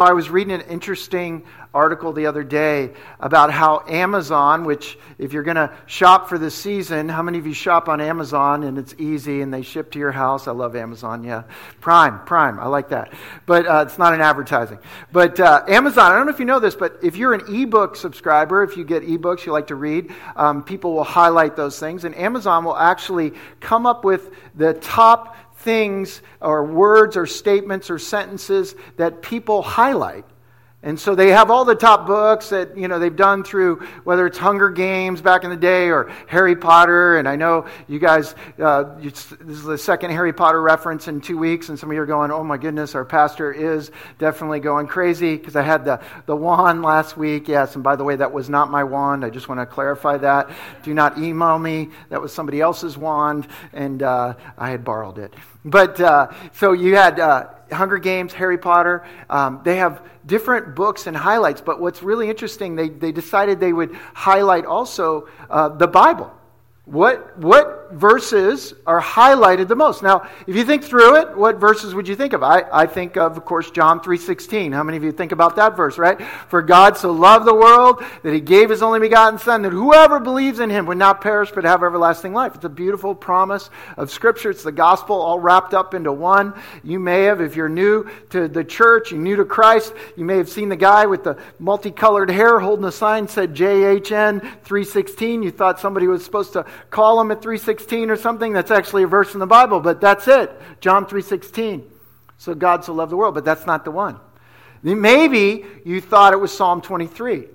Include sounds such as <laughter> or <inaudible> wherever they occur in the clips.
I was reading an interesting article the other day about how Amazon, which, if you're going to shop for the season, how many of you shop on Amazon and it's easy and they ship to your house? I love Amazon, yeah. Prime, Prime, I like that. But uh, it's not an advertising. But uh, Amazon, I don't know if you know this, but if you're an ebook subscriber, if you get ebooks you like to read, um, people will highlight those things. And Amazon will actually come up with the top things or words or statements or sentences that people highlight. And so they have all the top books that you know they've done through whether it's Hunger Games back in the day or Harry Potter. And I know you guys, uh, this is the second Harry Potter reference in two weeks, and some of you are going, "Oh my goodness, our pastor is definitely going crazy." Because I had the the wand last week. Yes, and by the way, that was not my wand. I just want to clarify that. Do not email me. That was somebody else's wand, and uh, I had borrowed it. But uh, so you had uh, Hunger Games, Harry Potter. Um, they have different books and highlights. But what's really interesting, they, they decided they would highlight also uh, the Bible. What, what verses are highlighted the most? Now, if you think through it, what verses would you think of? I, I think of, of course, John 3.16. How many of you think about that verse, right? For God so loved the world that he gave his only begotten Son, that whoever believes in him would not perish but have everlasting life. It's a beautiful promise of Scripture. It's the gospel all wrapped up into one. You may have, if you're new to the church, you're new to Christ, you may have seen the guy with the multicolored hair holding a sign said JHN 316. You thought somebody was supposed to call him at 316 or something. That's actually a verse in the Bible, but that's it. John 316. So God so loved the world, but that's not the one. Maybe you thought it was Psalm 23.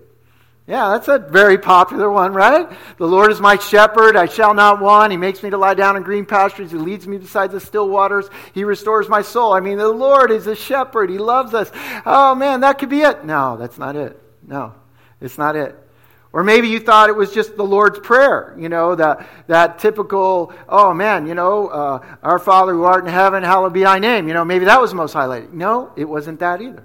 Yeah, that's a very popular one, right? The Lord is my shepherd, I shall not want. He makes me to lie down in green pastures. He leads me beside the still waters. He restores my soul. I mean, the Lord is a shepherd. He loves us. Oh man, that could be it. No, that's not it. No, it's not it. Or maybe you thought it was just the Lord's Prayer, you know, that, that typical, oh man, you know, uh, our Father who art in heaven, hallowed be thy name. You know, maybe that was most highlighted. No, it wasn't that either.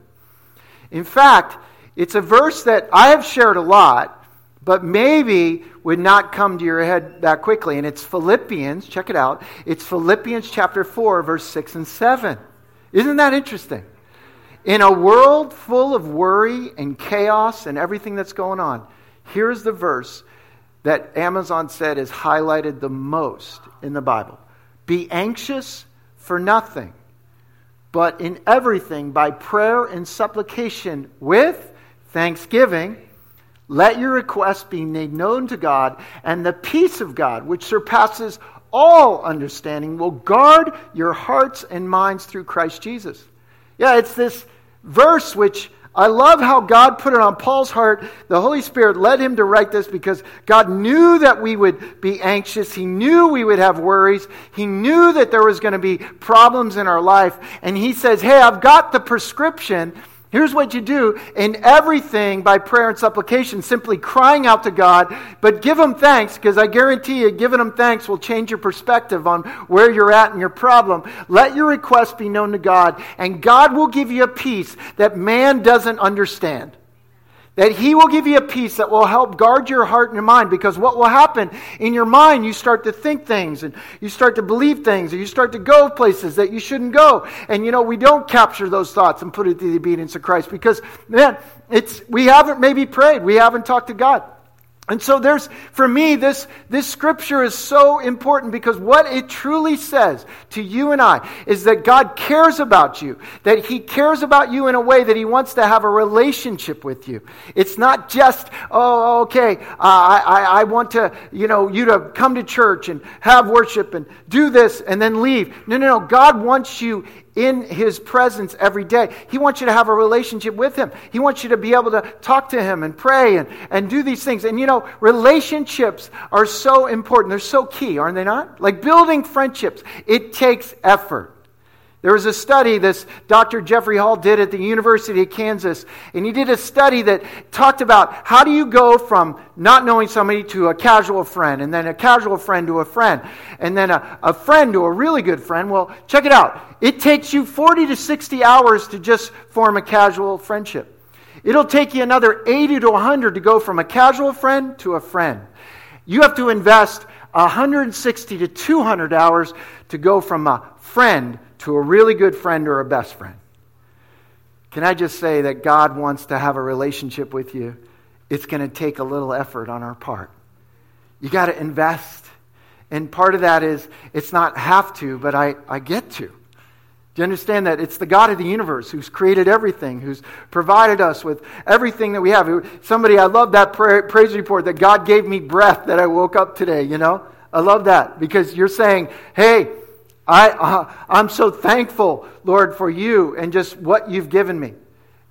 In fact, it's a verse that I have shared a lot, but maybe would not come to your head that quickly. And it's Philippians, check it out. It's Philippians chapter 4, verse 6 and 7. Isn't that interesting? In a world full of worry and chaos and everything that's going on, Here's the verse that Amazon said is highlighted the most in the Bible Be anxious for nothing, but in everything by prayer and supplication with thanksgiving. Let your requests be made known to God, and the peace of God, which surpasses all understanding, will guard your hearts and minds through Christ Jesus. Yeah, it's this verse which I love how God put it on Paul's heart. The Holy Spirit led him to write this because God knew that we would be anxious. He knew we would have worries. He knew that there was going to be problems in our life. And he says, Hey, I've got the prescription. Here's what you do in everything by prayer and supplication, simply crying out to God, but give Him thanks, because I guarantee you, giving Him thanks will change your perspective on where you're at in your problem. Let your request be known to God, and God will give you a peace that man doesn't understand. That He will give you a peace that will help guard your heart and your mind. Because what will happen in your mind, you start to think things and you start to believe things and you start to go places that you shouldn't go. And you know, we don't capture those thoughts and put it to the obedience of Christ because, man, it's, we haven't maybe prayed. We haven't talked to God. And so there's, for me, this, this scripture is so important because what it truly says to you and I is that God cares about you, that He cares about you in a way that He wants to have a relationship with you. It's not just, oh, okay, uh, I, I, I want to, you know, you to come to church and have worship and do this and then leave. No, no, no. God wants you in his presence every day. He wants you to have a relationship with him. He wants you to be able to talk to him and pray and, and do these things. And you know, relationships are so important. They're so key, aren't they not? Like building friendships, it takes effort. There was a study this Dr. Jeffrey Hall did at the University of Kansas, and he did a study that talked about how do you go from not knowing somebody to a casual friend, and then a casual friend to a friend, and then a, a friend to a really good friend. Well, check it out. It takes you 40 to 60 hours to just form a casual friendship. It'll take you another 80 to 100 to go from a casual friend to a friend. You have to invest 160 to 200 hours to go from a friend to a really good friend or a best friend. Can I just say that God wants to have a relationship with you? It's going to take a little effort on our part. You got to invest. And part of that is it's not have to, but I, I get to. Do you understand that? It's the God of the universe who's created everything, who's provided us with everything that we have. Somebody, I love that praise report that God gave me breath that I woke up today, you know? I love that because you're saying, hey, I, uh, I'm so thankful, Lord, for you and just what you've given me.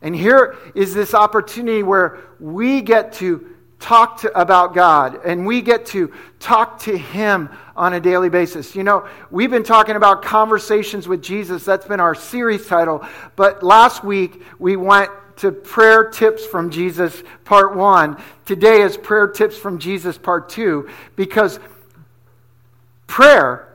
And here is this opportunity where we get to talk to, about God and we get to talk to Him on a daily basis. You know, we've been talking about conversations with Jesus. That's been our series title. But last week we went to prayer tips from Jesus part one. Today is prayer tips from Jesus part two because prayer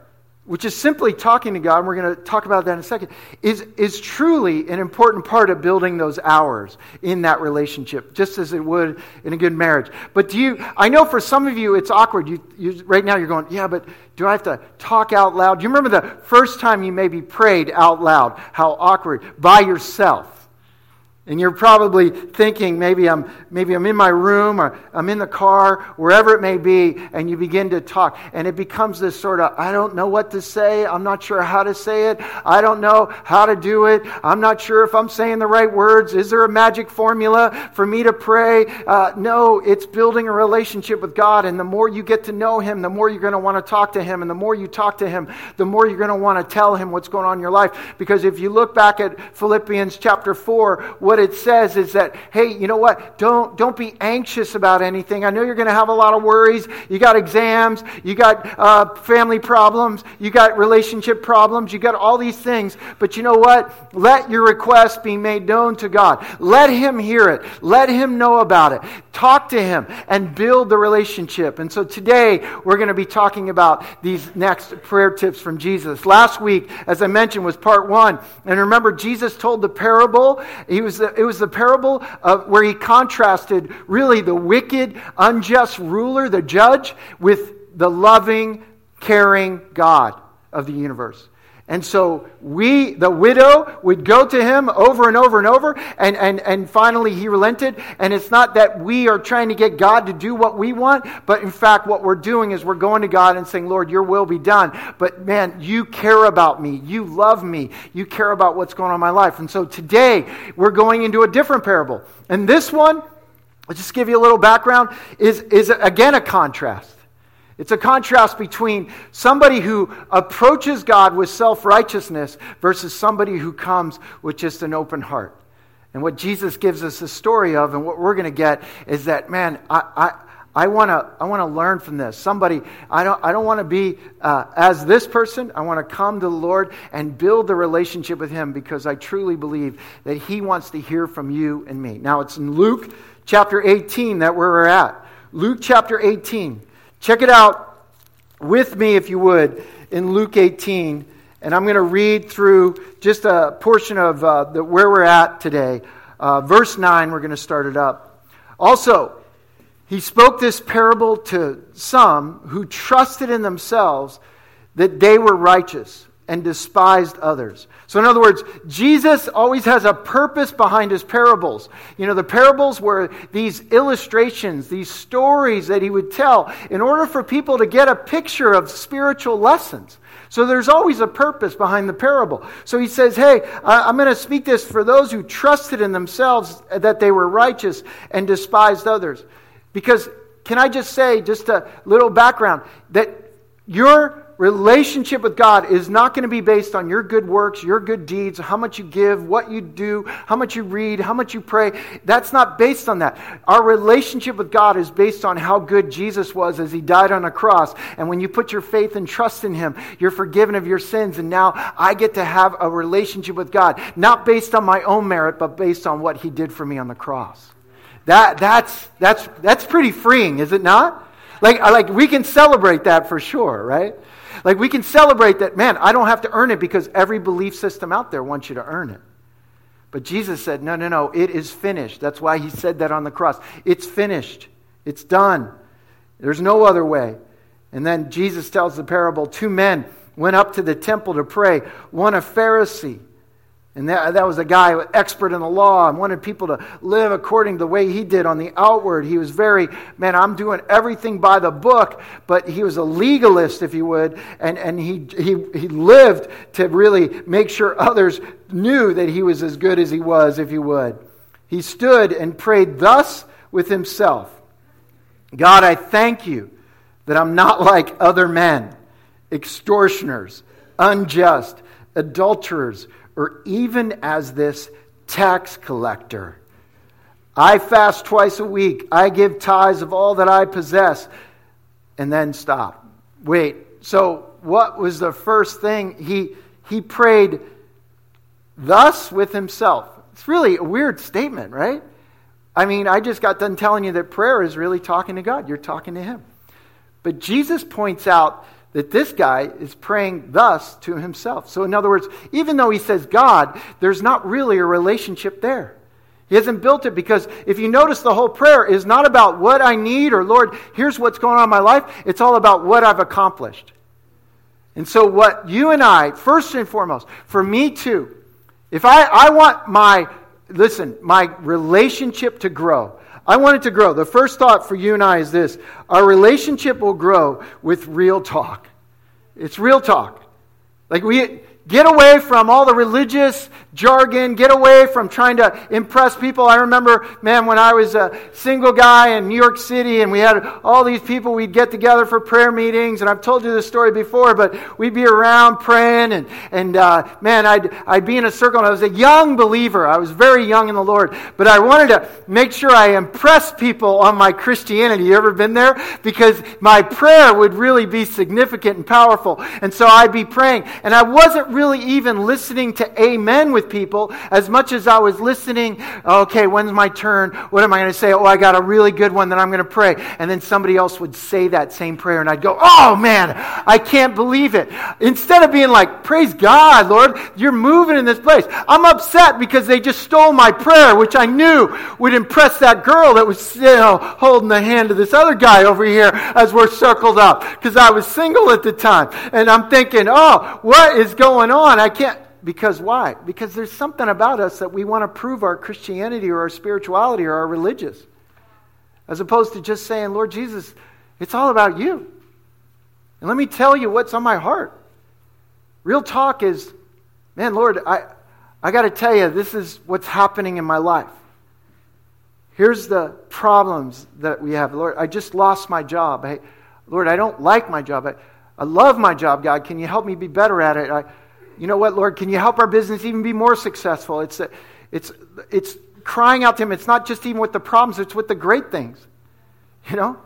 which is simply talking to God, and we're going to talk about that in a second, is, is truly an important part of building those hours in that relationship, just as it would in a good marriage. But do you, I know for some of you it's awkward. You, you, right now you're going, yeah, but do I have to talk out loud? Do you remember the first time you maybe prayed out loud? How awkward. By yourself. And you're probably thinking maybe I'm, maybe I'm in my room or I'm in the car, wherever it may be, and you begin to talk. And it becomes this sort of, I don't know what to say. I'm not sure how to say it. I don't know how to do it. I'm not sure if I'm saying the right words. Is there a magic formula for me to pray? Uh, no, it's building a relationship with God. And the more you get to know Him, the more you're going to want to talk to Him. And the more you talk to Him, the more you're going to want to tell Him what's going on in your life. Because if you look back at Philippians chapter 4, what it says is that, hey, you know what? Don't, don't be anxious about anything. I know you're going to have a lot of worries. You got exams, you got uh, family problems, you got relationship problems, you got all these things. But you know what? Let your request be made known to God. Let Him hear it. Let Him know about it. Talk to Him and build the relationship. And so today, we're going to be talking about these next prayer tips from Jesus. Last week, as I mentioned, was part one. And remember, Jesus told the parable. He was, it was the parable of where he contrasted really the wicked, unjust ruler, the judge, with the loving, caring God of the universe. And so we, the widow, would go to him over and over and over, and, and, and finally he relented. And it's not that we are trying to get God to do what we want, but in fact, what we're doing is we're going to God and saying, Lord, your will be done. But man, you care about me. You love me. You care about what's going on in my life. And so today, we're going into a different parable. And this one, I'll just give you a little background, is, is again a contrast. It's a contrast between somebody who approaches God with self righteousness versus somebody who comes with just an open heart. And what Jesus gives us a story of, and what we're going to get, is that, man, I, I, I want to I wanna learn from this. Somebody, I don't, I don't want to be uh, as this person. I want to come to the Lord and build the relationship with Him because I truly believe that He wants to hear from you and me. Now, it's in Luke chapter 18 that we're at. Luke chapter 18. Check it out with me, if you would, in Luke 18. And I'm going to read through just a portion of uh, the, where we're at today. Uh, verse 9, we're going to start it up. Also, he spoke this parable to some who trusted in themselves that they were righteous and despised others. So, in other words, Jesus always has a purpose behind his parables. You know, the parables were these illustrations, these stories that he would tell in order for people to get a picture of spiritual lessons. So there's always a purpose behind the parable. So he says, Hey, I'm going to speak this for those who trusted in themselves that they were righteous and despised others. Because, can I just say, just a little background, that your relationship with God is not going to be based on your good works, your good deeds, how much you give, what you do, how much you read, how much you pray. That's not based on that. Our relationship with God is based on how good Jesus was as he died on a cross. And when you put your faith and trust in him, you're forgiven of your sins. And now I get to have a relationship with God, not based on my own merit, but based on what he did for me on the cross. That, that's, that's, that's pretty freeing, is it not? Like, like we can celebrate that for sure, right? Like we can celebrate that, man, I don't have to earn it because every belief system out there wants you to earn it. But Jesus said, no, no, no, it is finished. That's why he said that on the cross. It's finished. It's done. There's no other way. And then Jesus tells the parable two men went up to the temple to pray, one a Pharisee And that, that was a guy expert in the law and wanted people to live according to the way he did on the outward. He was very, man, I'm doing everything by the book, but he was a legalist, if you would, and, and he, he, he lived to really make sure others knew that he was as good as he was, if you would. He stood and prayed thus with himself God, I thank you that I'm not like other men, extortioners, unjust, adulterers or even as this tax collector. I fast twice a week. I give tithes of all that I possess. And then stop. Wait. So, what was the first thing? He, he prayed thus with himself. It's really a weird statement, right? I mean, I just got done telling you that prayer is really talking to God. You're talking to Him. But Jesus points out that this guy is praying thus to himself. So, in other words, even though he says God, there's not really a relationship there. He hasn't built it because if you notice, the whole prayer is not about what I need or, Lord, here's what's going on in my life. It's all about what I've accomplished. And so, what you and I, first and foremost, for me too, if I, I want my, listen, my relationship to grow, I want it to grow. The first thought for you and I is this our relationship will grow with real talk. It's real talk. Like we, Get away from all the religious jargon. Get away from trying to impress people. I remember, man, when I was a single guy in New York City and we had all these people, we'd get together for prayer meetings. And I've told you this story before, but we'd be around praying and, and uh, man, I'd, I'd be in a circle. And I was a young believer. I was very young in the Lord. But I wanted to make sure I impressed people on my Christianity. You ever been there? Because my prayer would really be significant and powerful. And so I'd be praying. And I wasn't really even listening to amen with people as much as I was listening, okay, when's my turn? What am I going to say? Oh, I got a really good one that I'm going to pray. And then somebody else would say that same prayer and I'd go, oh man, I can't believe it. Instead of being like, praise God, Lord, you're moving in this place. I'm upset because they just stole my prayer, which I knew would impress that girl that was, know, holding the hand of this other guy over here as we're circled up because I was single at the time. And I'm thinking, oh, what is going going on. I can't. Because why? Because there's something about us that we want to prove our Christianity or our spirituality or our religious. As opposed to just saying, Lord Jesus, it's all about you. And let me tell you what's on my heart. Real talk is, man, Lord, I, I got to tell you, this is what's happening in my life. Here's the problems that we have. Lord, I just lost my job. Hey, Lord, I don't like my job. I, I love my job, God. Can you help me be better at it? I, you know what, Lord, can you help our business even be more successful? It's, it's, it's crying out to Him. It's not just even with the problems, it's with the great things. You know?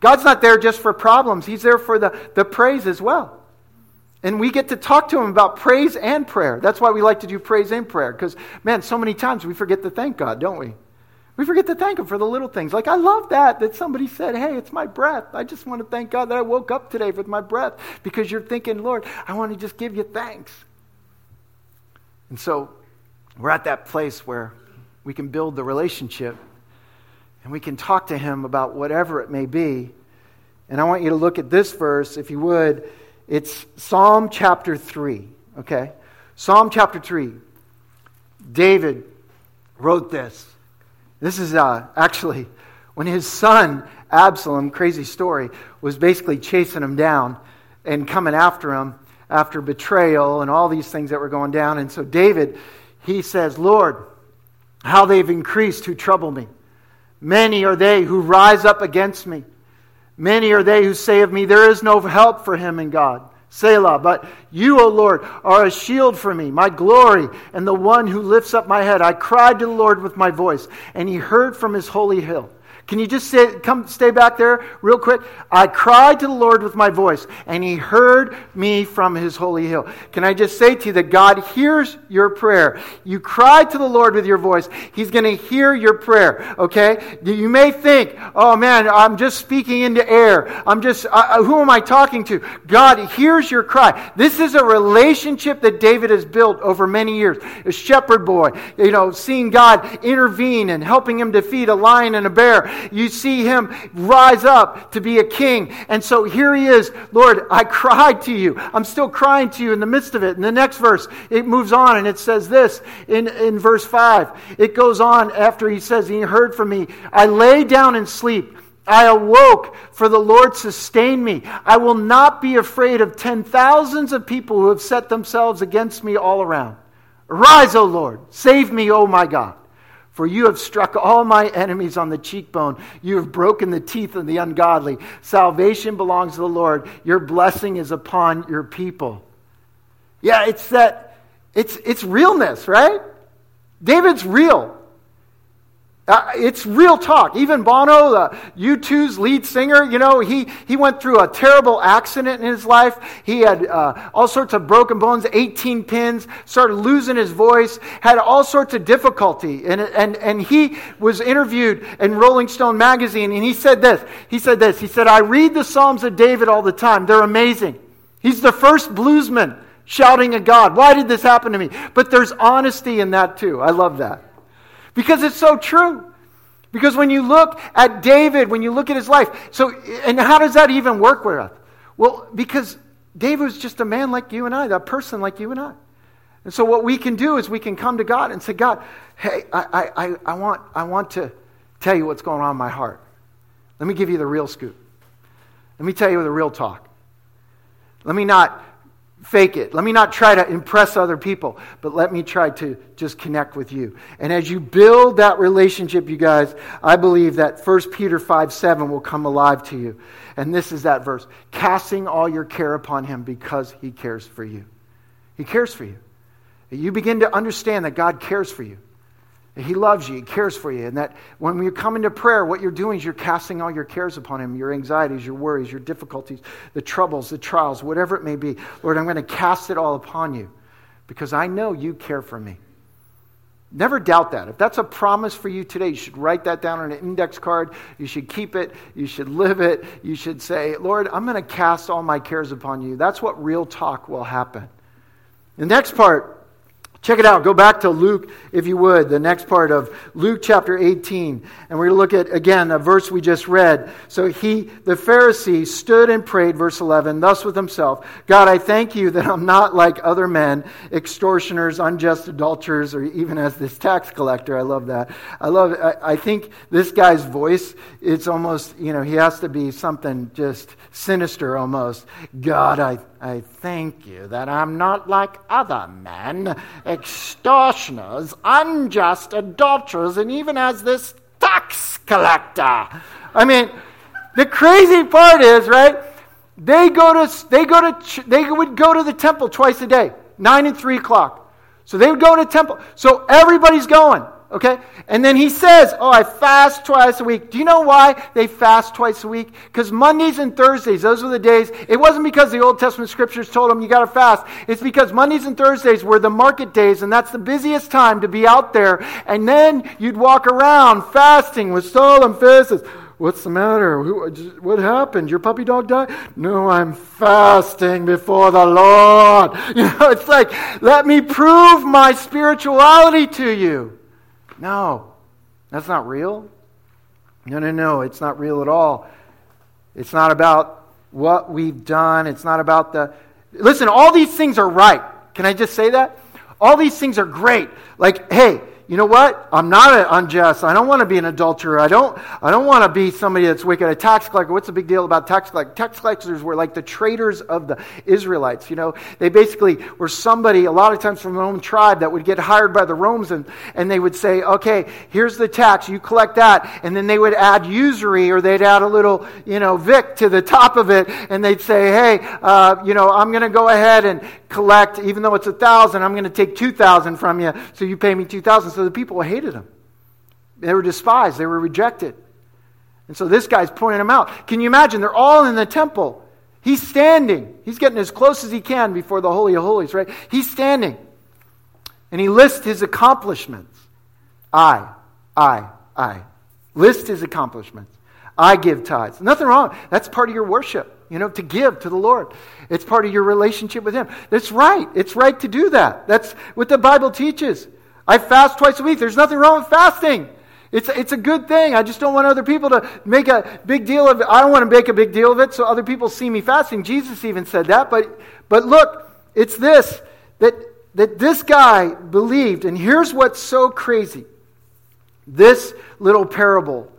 God's not there just for problems, He's there for the, the praise as well. And we get to talk to Him about praise and prayer. That's why we like to do praise and prayer. Because, man, so many times we forget to thank God, don't we? We forget to thank Him for the little things. Like, I love that, that somebody said, Hey, it's my breath. I just want to thank God that I woke up today with my breath. Because you're thinking, Lord, I want to just give you thanks. And so we're at that place where we can build the relationship and we can talk to him about whatever it may be. And I want you to look at this verse, if you would. It's Psalm chapter 3, okay? Psalm chapter 3. David wrote this. This is uh, actually when his son, Absalom, crazy story, was basically chasing him down and coming after him after betrayal and all these things that were going down. And so David, he says, Lord, how they've increased who trouble me. Many are they who rise up against me. Many are they who say of me, There is no help for him in God. Selah. But you, O Lord, are a shield for me, my glory, and the one who lifts up my head. I cried to the Lord with my voice, and he heard from his holy hill. Can you just say, come stay back there real quick? I cried to the Lord with my voice, and he heard me from his holy hill. Can I just say to you that God hears your prayer? You cry to the Lord with your voice. He's going to hear your prayer, okay? You may think, oh man, I'm just speaking into air. I'm just, uh, who am I talking to? God hears your cry. This is a relationship that David has built over many years. A shepherd boy, you know, seeing God intervene and helping him defeat a lion and a bear you see him rise up to be a king. And so here he is. Lord, I <laughs> cried to you. I'm still crying to you in the midst of it. In the next verse, it moves on and it says this in, in verse 5. It goes on after he says, He heard from me. I lay down and sleep. I awoke, for the Lord sustained me. I will not be afraid of ten thousands of people who have set themselves against me all around. Arise, O Lord. Save me, O my God. For you have struck all my enemies on the cheekbone. You have broken the teeth of the ungodly. Salvation belongs to the Lord. Your blessing is upon your people. Yeah, it's that, it's, it's realness, right? David's real. Uh, it's real talk. Even Bono, the U2's lead singer, you know, he, he went through a terrible accident in his life. He had uh, all sorts of broken bones, 18 pins, started losing his voice, had all sorts of difficulty. And, and, and he was interviewed in Rolling Stone magazine, and he said this. He said this. He said, I read the Psalms of David all the time. They're amazing. He's the first bluesman shouting at God. Why did this happen to me? But there's honesty in that too. I love that. Because it's so true. Because when you look at David, when you look at his life, so, and how does that even work with us? Well, because David was just a man like you and I, that person like you and I. And so what we can do is we can come to God and say, God, hey, I, I, I, want, I want to tell you what's going on in my heart. Let me give you the real scoop. Let me tell you the real talk. Let me not fake it. Let me not try to impress other people, but let me try to just connect with you. And as you build that relationship, you guys, I believe that 1 Peter 5 7 will come alive to you. And this is that verse casting all your care upon him because he cares for you. He cares for you. You begin to understand that God cares for you. He loves you. He cares for you. And that when you come into prayer, what you're doing is you're casting all your cares upon Him your anxieties, your worries, your difficulties, the troubles, the trials, whatever it may be. Lord, I'm going to cast it all upon you because I know you care for me. Never doubt that. If that's a promise for you today, you should write that down on an index card. You should keep it. You should live it. You should say, Lord, I'm going to cast all my cares upon you. That's what real talk will happen. The next part Check it out. Go back to Luke, if you would, the next part of Luke chapter 18. And we're going to look at, again, a verse we just read. So he, the Pharisee, stood and prayed, verse 11, thus with himself God, I thank you that I'm not like other men, extortioners, unjust adulterers, or even as this tax collector. I love that. I love I, I think this guy's voice, it's almost, you know, he has to be something just sinister almost. God, I I thank you that I'm not like other men, extortioners, unjust adulterers, and even as this tax collector. I mean, the crazy part is, right? They go to they go to they would go to the temple twice a day, nine and three o'clock. So they would go to temple. So everybody's going. Okay? And then he says, Oh, I fast twice a week. Do you know why they fast twice a week? Because Mondays and Thursdays, those were the days. It wasn't because the Old Testament scriptures told them you got to fast. It's because Mondays and Thursdays were the market days, and that's the busiest time to be out there. And then you'd walk around fasting with solemn faces. What's the matter? What happened? Your puppy dog died? No, I'm fasting before the Lord. <laughs> You know, it's like, let me prove my spirituality to you. No, that's not real. No, no, no, it's not real at all. It's not about what we've done. It's not about the. Listen, all these things are right. Can I just say that? All these things are great. Like, hey, you know what? I'm not unjust. I don't want to be an adulterer. I don't, I don't want to be somebody that's wicked. A tax collector. What's the big deal about tax collectors? Tax collectors were like the traitors of the Israelites. You know, they basically were somebody, a lot of times from their own tribe, that would get hired by the Romans and, and they would say, okay, here's the tax. You collect that. And then they would add usury or they'd add a little, you know, vig to the top of it. And they'd say, hey, uh, you know, I'm going to go ahead and collect, even though it's a thousand, I'm going to take 2,000 from you. So you pay me 2,000 so the people hated him. They were despised, they were rejected. And so this guy's pointing them out. Can you imagine? They're all in the temple. He's standing. He's getting as close as he can before the Holy of Holies, right? He's standing. And he lists his accomplishments. I, I, I. List his accomplishments. I give tithes. Nothing wrong. That's part of your worship, you know, to give to the Lord. It's part of your relationship with Him. That's right. It's right to do that. That's what the Bible teaches. I fast twice a week. There's nothing wrong with fasting. It's, it's a good thing. I just don't want other people to make a big deal of it. I don't want to make a big deal of it so other people see me fasting. Jesus even said that. But, but look, it's this that, that this guy believed. And here's what's so crazy this little parable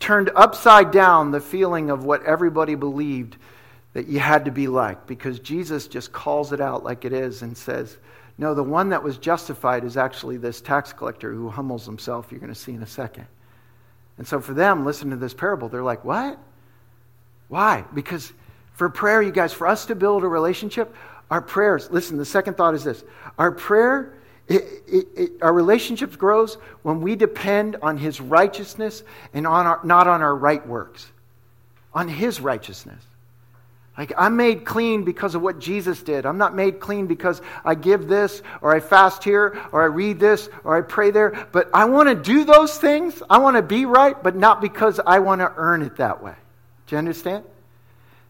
turned upside down the feeling of what everybody believed that you had to be like because Jesus just calls it out like it is and says, no, the one that was justified is actually this tax collector who humbles himself, you're going to see in a second. And so for them, listen to this parable. They're like, what? Why? Because for prayer, you guys, for us to build a relationship, our prayers, listen, the second thought is this our prayer, it, it, it, our relationship grows when we depend on his righteousness and on our, not on our right works, on his righteousness. Like, I'm made clean because of what Jesus did. I'm not made clean because I give this, or I fast here, or I read this, or I pray there. But I want to do those things. I want to be right, but not because I want to earn it that way. Do you understand?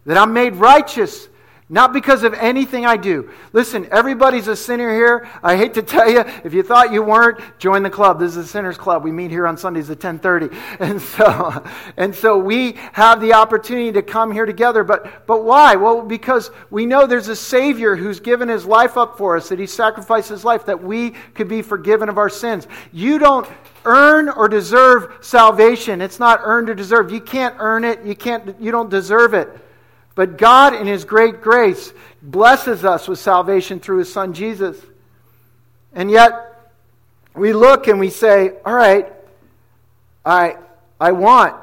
That I'm made righteous not because of anything I do. Listen, everybody's a sinner here. I hate to tell you, if you thought you weren't, join the club. This is a sinners club. We meet here on Sundays at 1030. <laughs> And so, and so we have the opportunity to come here together. But, but why? Well, because we know there's a Savior who's given his life up for us, that he sacrificed his life, that we could be forgiven of our sins. You don't earn or deserve salvation. It's not earned or deserved. You can't earn it. You can't, you don't deserve it. But God, in His great grace, blesses us with salvation through His Son Jesus. And yet, we look and we say, All right, I, I want,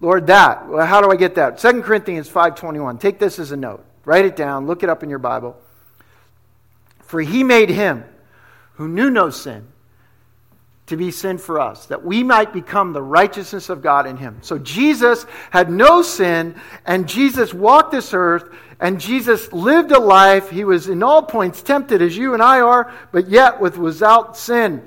Lord, that. Well, how do I get that? 2 Corinthians 5.21. Take this as a note. Write it down. Look it up in your Bible. For He made Him who knew no sin to be sin for us, that we might become the righteousness of God in him. So Jesus had no sin, and Jesus walked this earth, and Jesus lived a life. He was in all points tempted as you and I are, but yet with without sin.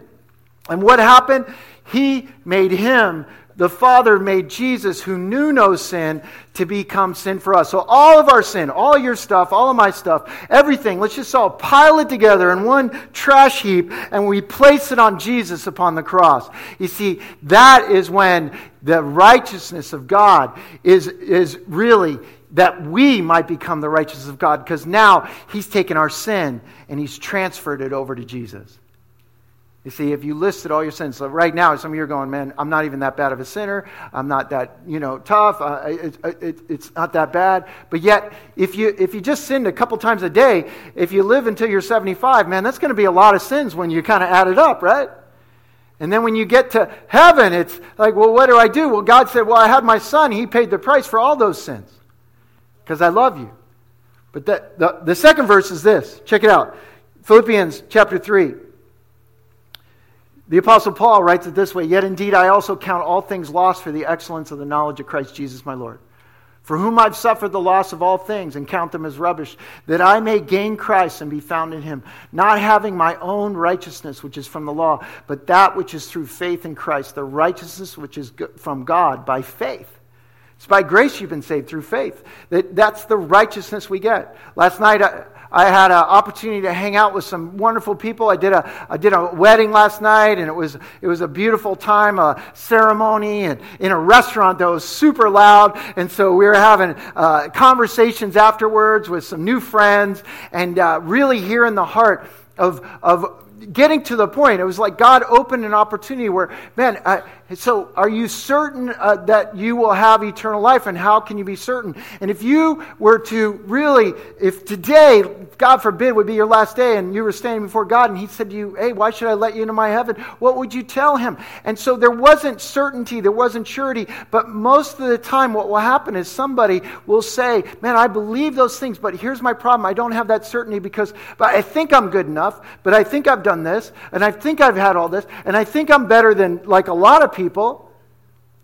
And what happened? He made him the Father made Jesus, who knew no sin, to become sin for us. So all of our sin, all your stuff, all of my stuff, everything, let's just all pile it together in one trash heap and we place it on Jesus upon the cross. You see, that is when the righteousness of God is, is really that we might become the righteousness of God because now He's taken our sin and He's transferred it over to Jesus. You see, if you listed all your sins, so right now some of you are going, man, I'm not even that bad of a sinner. I'm not that, you know, tough. Uh, it, it, it's not that bad. But yet, if you, if you just sinned a couple times a day, if you live until you're 75, man, that's going to be a lot of sins when you kind of add it up, right? And then when you get to heaven, it's like, well, what do I do? Well, God said, well, I had my son. He paid the price for all those sins because I love you. But the, the, the second verse is this. Check it out. Philippians chapter 3. The Apostle Paul writes it this way Yet indeed I also count all things lost for the excellence of the knowledge of Christ Jesus my Lord, for whom I've suffered the loss of all things and count them as rubbish, that I may gain Christ and be found in him, not having my own righteousness, which is from the law, but that which is through faith in Christ, the righteousness which is from God by faith. It's by grace you've been saved through faith. That, that's the righteousness we get. Last night, I, I had an opportunity to hang out with some wonderful people. I did a, I did a wedding last night, and it was, it was a beautiful time, a ceremony, and in a restaurant that was super loud. And so we were having uh, conversations afterwards with some new friends, and uh, really hearing the heart of, of getting to the point. It was like God opened an opportunity where, man, so are you certain uh, that you will have eternal life? And how can you be certain? And if you were to really, if today, God forbid, would be your last day and you were standing before God and He said to you, hey, why should I let you into my heaven? What would you tell Him? And so there wasn't certainty, there wasn't surety, but most of the time what will happen is somebody will say, man, I believe those things, but here's my problem. I don't have that certainty because but I think I'm good enough, but I think I've done this, and I think I've had all this, and I think I'm better than like a lot of people.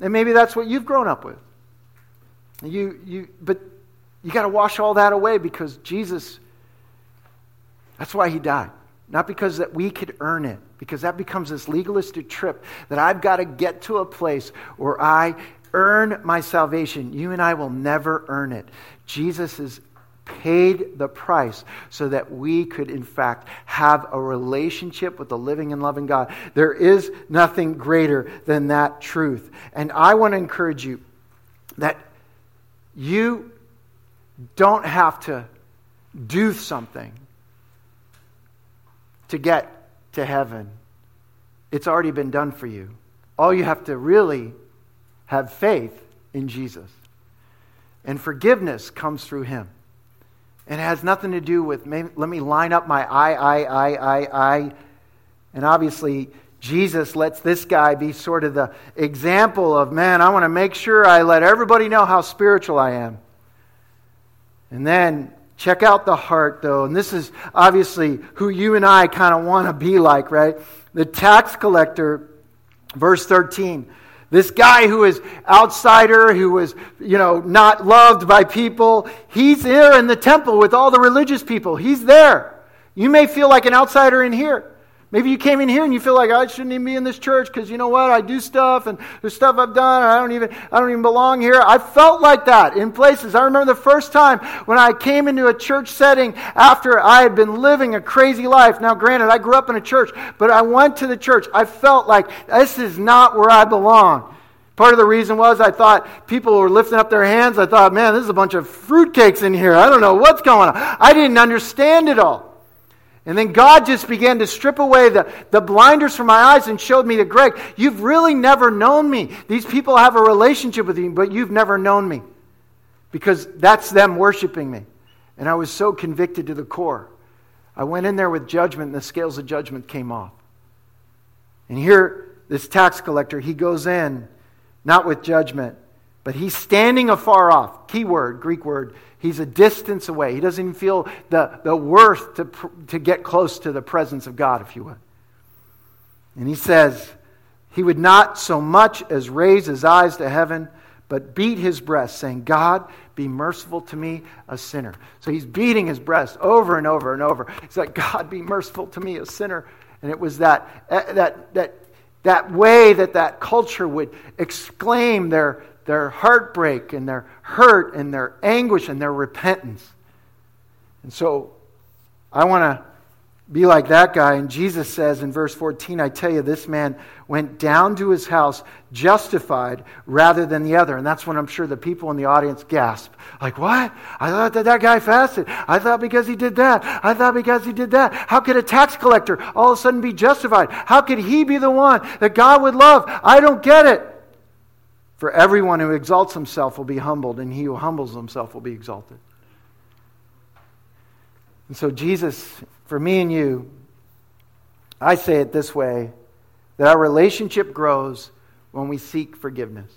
And maybe that's what you've grown up with. You, you, but you got to wash all that away because Jesus, that's why he died. Not because that we could earn it, because that becomes this legalistic trip that I've got to get to a place where I earn my salvation. You and I will never earn it. Jesus is paid the price so that we could, in fact, have a relationship with the living and loving God. There is nothing greater than that truth. And I want to encourage you that you don't have to do something to get to heaven. It's already been done for you. All you have to really have faith in Jesus. And forgiveness comes through him. And it has nothing to do with, maybe, let me line up my I, I, I, I, I. And obviously, Jesus lets this guy be sort of the example of, man, I want to make sure I let everybody know how spiritual I am. And then check out the heart, though. And this is obviously who you and I kind of want to be like, right? The tax collector, verse 13. This guy who is outsider, who is, you know, not loved by people, he's there in the temple with all the religious people. He's there. You may feel like an outsider in here. Maybe you came in here and you feel like oh, I shouldn't even be in this church because you know what? I do stuff and there's stuff I've done and I don't even I don't even belong here. I felt like that in places. I remember the first time when I came into a church setting after I had been living a crazy life. Now granted, I grew up in a church, but I went to the church. I felt like this is not where I belong. Part of the reason was I thought people were lifting up their hands. I thought, man, this is a bunch of fruitcakes in here. I don't know what's going on. I didn't understand it all. And then God just began to strip away the, the blinders from my eyes and showed me that, Greg, you've really never known me. These people have a relationship with you, but you've never known me. Because that's them worshiping me. And I was so convicted to the core. I went in there with judgment, and the scales of judgment came off. And here, this tax collector, he goes in not with judgment, but he's standing afar off. Key word, Greek word. He's a distance away. He doesn't even feel the, the worth to, to get close to the presence of God, if you would. And he says, he would not so much as raise his eyes to heaven, but beat his breast, saying, God, be merciful to me, a sinner. So he's beating his breast over and over and over. He's like, God, be merciful to me, a sinner. And it was that, eh, that, that, that way that that culture would exclaim their, their heartbreak and their hurt and their anguish and their repentance. And so I want to be like that guy. And Jesus says in verse 14, I tell you, this man went down to his house justified rather than the other. And that's when I'm sure the people in the audience gasp. Like, what? I thought that that guy fasted. I thought because he did that. I thought because he did that. How could a tax collector all of a sudden be justified? How could he be the one that God would love? I don't get it. For everyone who exalts himself will be humbled, and he who humbles himself will be exalted. And so, Jesus, for me and you, I say it this way that our relationship grows when we seek forgiveness.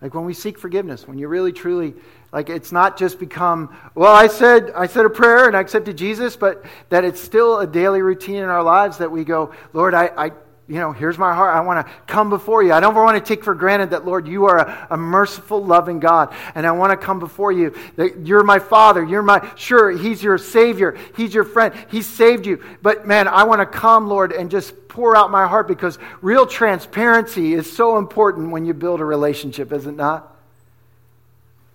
Like when we seek forgiveness, when you really truly like it's not just become, well, I said I said a prayer and I accepted Jesus, but that it's still a daily routine in our lives that we go, Lord, I, I you know, here's my heart. I want to come before you. I don't want to take for granted that, Lord, you are a, a, merciful, loving God. And I want to come before you. That you're my Father. You're my, sure, He's your Savior. He's your friend. He saved you. But man, I want to come, Lord, and just pour out my heart because real transparency is so important when you build a relationship, is it not?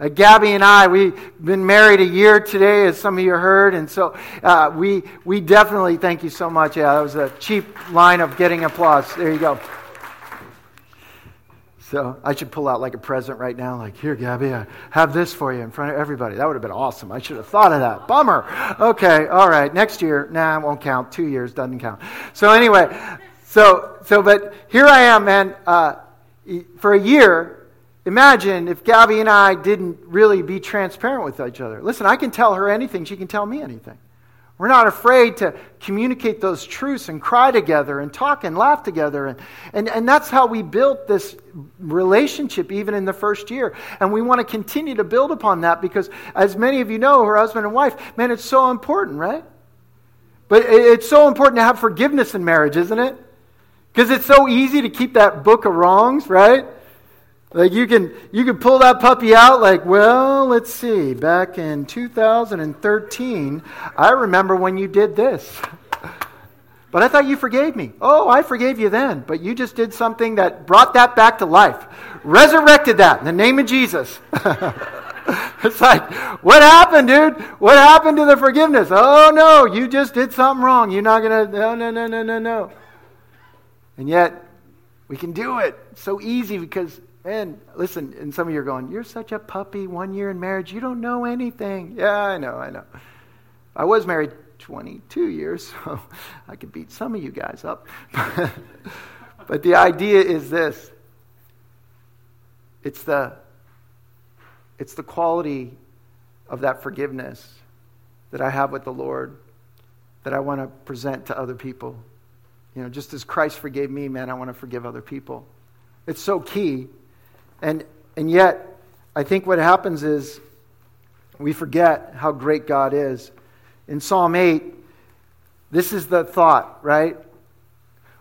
Uh, Gabby and I, we've been married a year today, as some of you heard, and so uh, we, we definitely thank you so much. Yeah, that was a cheap line of getting applause. There you go. So I should pull out like a present right now, like, here, Gabby, I have this for you in front of everybody. That would have been awesome. I should have thought of that. Bummer. Okay, all right. Next year, nah, it won't count. Two years doesn't count. So anyway, so, so but here I am, man. Uh, for a year, Imagine if Gabby and I didn't really be transparent with each other. Listen, I can tell her anything, she can tell me anything. We're not afraid to communicate those truths and cry together and talk and laugh together. And, and, and that's how we built this relationship even in the first year. And we want to continue to build upon that because, as many of you know, her husband and wife, man, it's so important, right? But it's so important to have forgiveness in marriage, isn't it? Because it's so easy to keep that book of wrongs, right? Like you can you can pull that puppy out like, well, let's see. Back in 2013, I remember when you did this. <laughs> But I thought you forgave me. Oh, I forgave you then, but you just did something that brought that back to life. Resurrected that in the name of Jesus. <laughs> it's like, what happened, dude? What happened to the forgiveness? Oh, no, you just did something wrong. You're not going to, no, no, no, no, no, no. And yet, we can do it so easy because, man, listen, and some of you are going, you're such a puppy, one year in marriage, you don't know anything. Yeah, I know, I know. I was married 22 years, <laughs> so I could beat some of you guys up. <laughs> but the idea is this it's the it's the quality of that forgiveness that I have with the Lord that I want to present to other people. You know, just as Christ forgave me, man, I want to forgive other people. It's so key. And and yet I think what happens is we forget how great God is. In Psalm 8, this is the thought, right?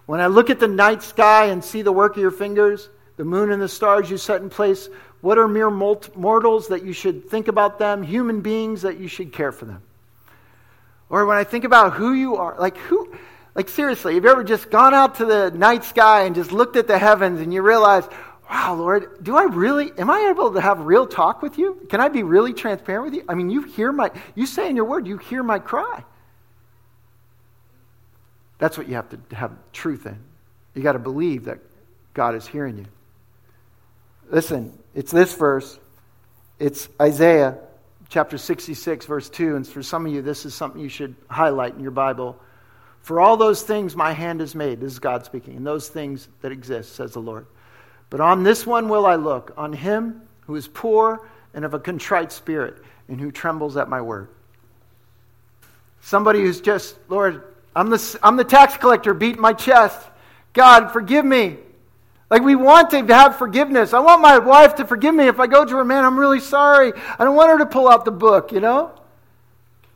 When I look at the night sky and see the work of your fingers, the moon and the stars you set in place, what are mere mortals that you should think about them? Human beings that you should care for them. Or when I think about who you are, like who, like seriously, have you ever just gone out to the night sky and just looked at the heavens and you realize, wow, Lord, do I really, am I able to have real talk with you? Can I be really transparent with you? I mean, you hear my, you say in your word, you hear my cry. That's what you have to have truth in. You got to believe that God is hearing you. Listen, it's this verse. It's Isaiah chapter 66, verse 2. And for some of you, this is something you should highlight in your Bible. For all those things my hand has made, this is God speaking, and those things that exist, says the Lord. But on this one will I look, on him who is poor and of a contrite spirit, and who trembles at my word. Somebody who's just, Lord, I'm the, I'm the tax collector beating my chest. God, forgive me. Like we want to have forgiveness. I want my wife to forgive me if I go to her, man, I'm really sorry. I don't want her to pull out the book, you know?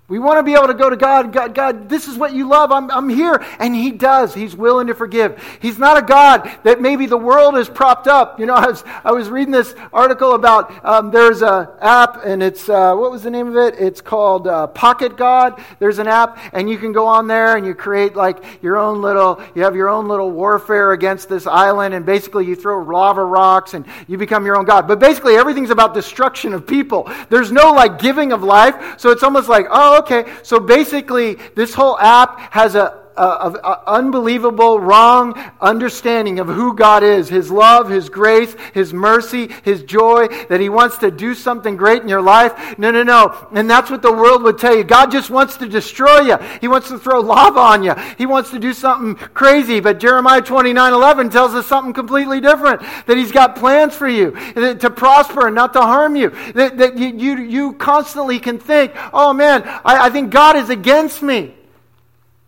We want to be able to go to God, God, God, this is what you love. I'm, I'm here. And He does. He's willing to forgive. He's not a God that maybe the world is propped up. You know, I was, I was reading this article about um, there's an app, and it's, uh, what was the name of it? It's called uh, Pocket God. There's an app, and you can go on there and you create like your own little, you have your own little warfare against this island, and basically you throw lava rocks and you become your own God. But basically everything's about destruction of people. There's no like giving of life. So it's almost like, oh, okay. So basically, this whole app has a, of unbelievable wrong understanding of who God is His love, His grace, His mercy, His joy, that He wants to do something great in your life. No, no, no. And that's what the world would tell you. God just wants to destroy you, He wants to throw lava on you, He wants to do something crazy. But Jeremiah 29 11 tells us something completely different that He's got plans for you to prosper and not to harm you. That, that you, you, you constantly can think, oh man, I, I think God is against me.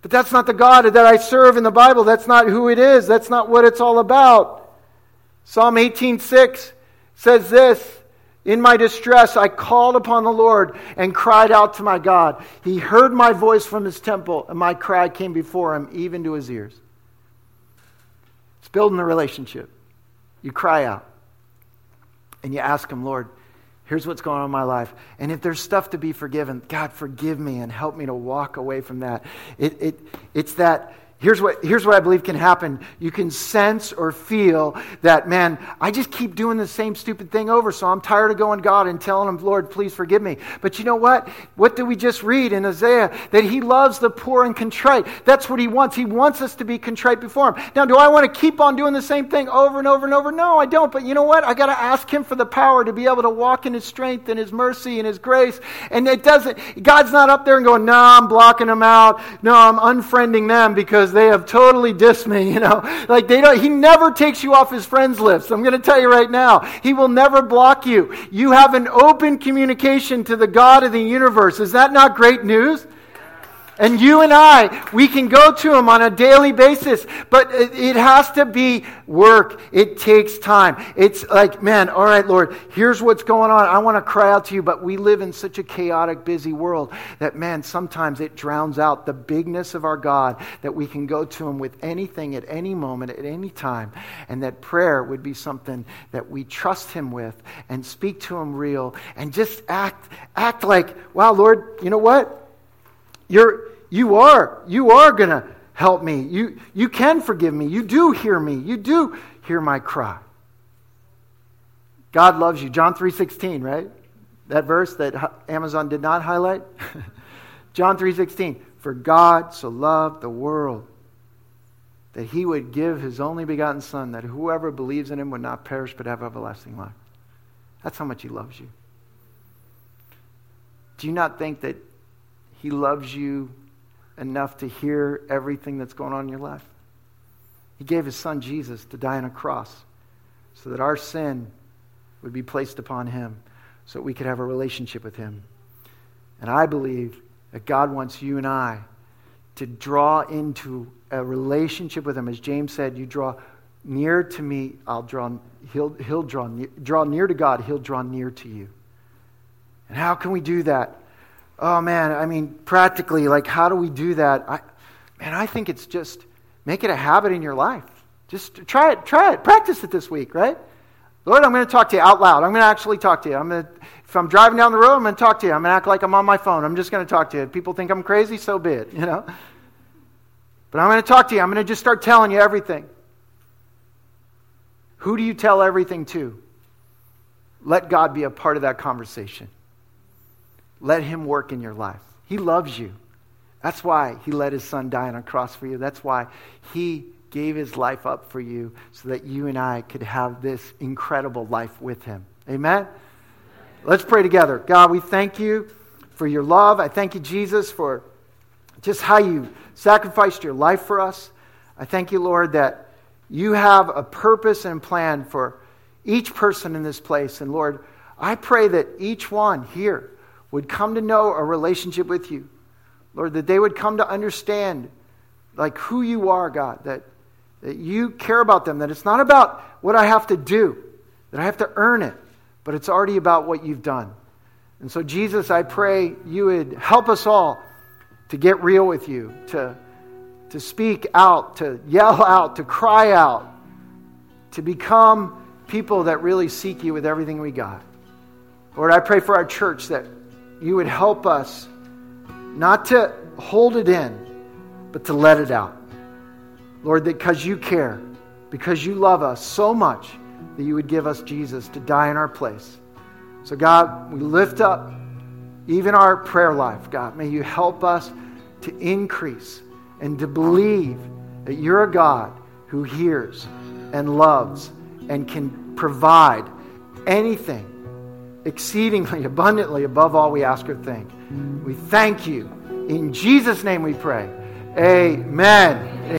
But that's not the God that I serve in the Bible. That's not who it is. That's not what it's all about. Psalm 18:6 says this, "In my distress I called upon the Lord and cried out to my God. He heard my voice from his temple, and my cry came before him even to his ears." It's building a relationship. You cry out and you ask him, "Lord, Here's what's going on in my life. And if there's stuff to be forgiven, God, forgive me and help me to walk away from that. It, it, it's that Here's what, here's what I believe can happen. You can sense or feel that, man, I just keep doing the same stupid thing over, so I'm tired of going to God and telling him, Lord, please forgive me. But you know what? What did we just read in Isaiah? That he loves the poor and contrite. That's what he wants. He wants us to be contrite before him. Now, do I want to keep on doing the same thing over and over and over? No, I don't. But you know what? I got to ask him for the power to be able to walk in his strength and his mercy and his grace. And it doesn't, God's not up there and going, no, I'm blocking them out. No, I'm unfriending them because because they have totally dissed me, <laughs> you know. Like they don't, he never takes you off his friends list. I'm going to tell you right now. He will never block you. You have an open communication to the God of the universe. Is that not great news? And you and I, we can go to Him on a daily basis, but it has to be work. It takes time. It's like, man, all right, Lord, here's what's going on. I want to cry out to you, but we live in such a chaotic, busy world that, man, sometimes it drowns out the bigness of our God that we can go to Him with anything at any moment, at any time. And that prayer would be something that we trust Him with and speak to Him real and just act, act like, wow, Lord, you know what? You're, you are, you are going to help me. You, you can forgive me. You do hear me. You do hear my cry. God loves you. John 3.16, right? That verse that Amazon did not highlight? <laughs> John 3:16. For God so loved the world that he would give his only begotten son that whoever believes in him would not perish but have everlasting life. That's how much he loves you. Do you not think that he loves you enough to hear everything that's going on in your life? He gave his son Jesus to die on a cross so that our sin would be placed upon him so that we could have a relationship with him. And I believe that God wants you and I to draw into a relationship with him. As James said, you draw near to me, I'll draw, he'll, he'll draw, draw near to God, he'll draw near to you. And how can we do that? Oh man, I mean, practically, like, how do we do that? I, man, I think it's just make it a habit in your life. Just try it, try it, practice it this week, right? Lord, I'm going to talk to you out loud. I'm going to actually talk to you. I'm going to, if I'm driving down the road, I'm going to talk to you. I'm going to act like I'm on my phone. I'm just going to talk to you. People think I'm crazy, so be it, you know? But I'm going to talk to you. I'm going to just start telling you everything. Who do you tell everything to? Let God be a part of that conversation. Let Him work in your life. He loves you. That's why He let His Son die on a cross for you. That's why He gave His life up for you so that you and I could have this incredible life with Him. Amen? Let's pray together. God, we thank you for your love. I thank you, Jesus, for just how you sacrificed your life for us. I thank you, Lord, that you have a purpose and plan for each person in this place. And Lord, I pray that each one here would come to know a relationship with you. Lord, that they would come to understand like who you are, God, that, that you care about them, that it's not about what I have to do, that I have to earn it, but it's already about what you've done. And so, Jesus, I pray you would help us all to get real with you, to, to speak out, to yell out, to cry out, to become people that really seek you with everything we got. Lord, I pray for our church that you would help us not to hold it in, but to let it out. Lord, that because you care, because you love us so much, that you would give us Jesus to die in our place. So, God, we lift up even our prayer life, God, may you help us to increase and to believe that you're a God who hears and loves and can provide anything exceedingly abundantly above all we ask or think. We thank you. In Jesus' name we pray. Amen.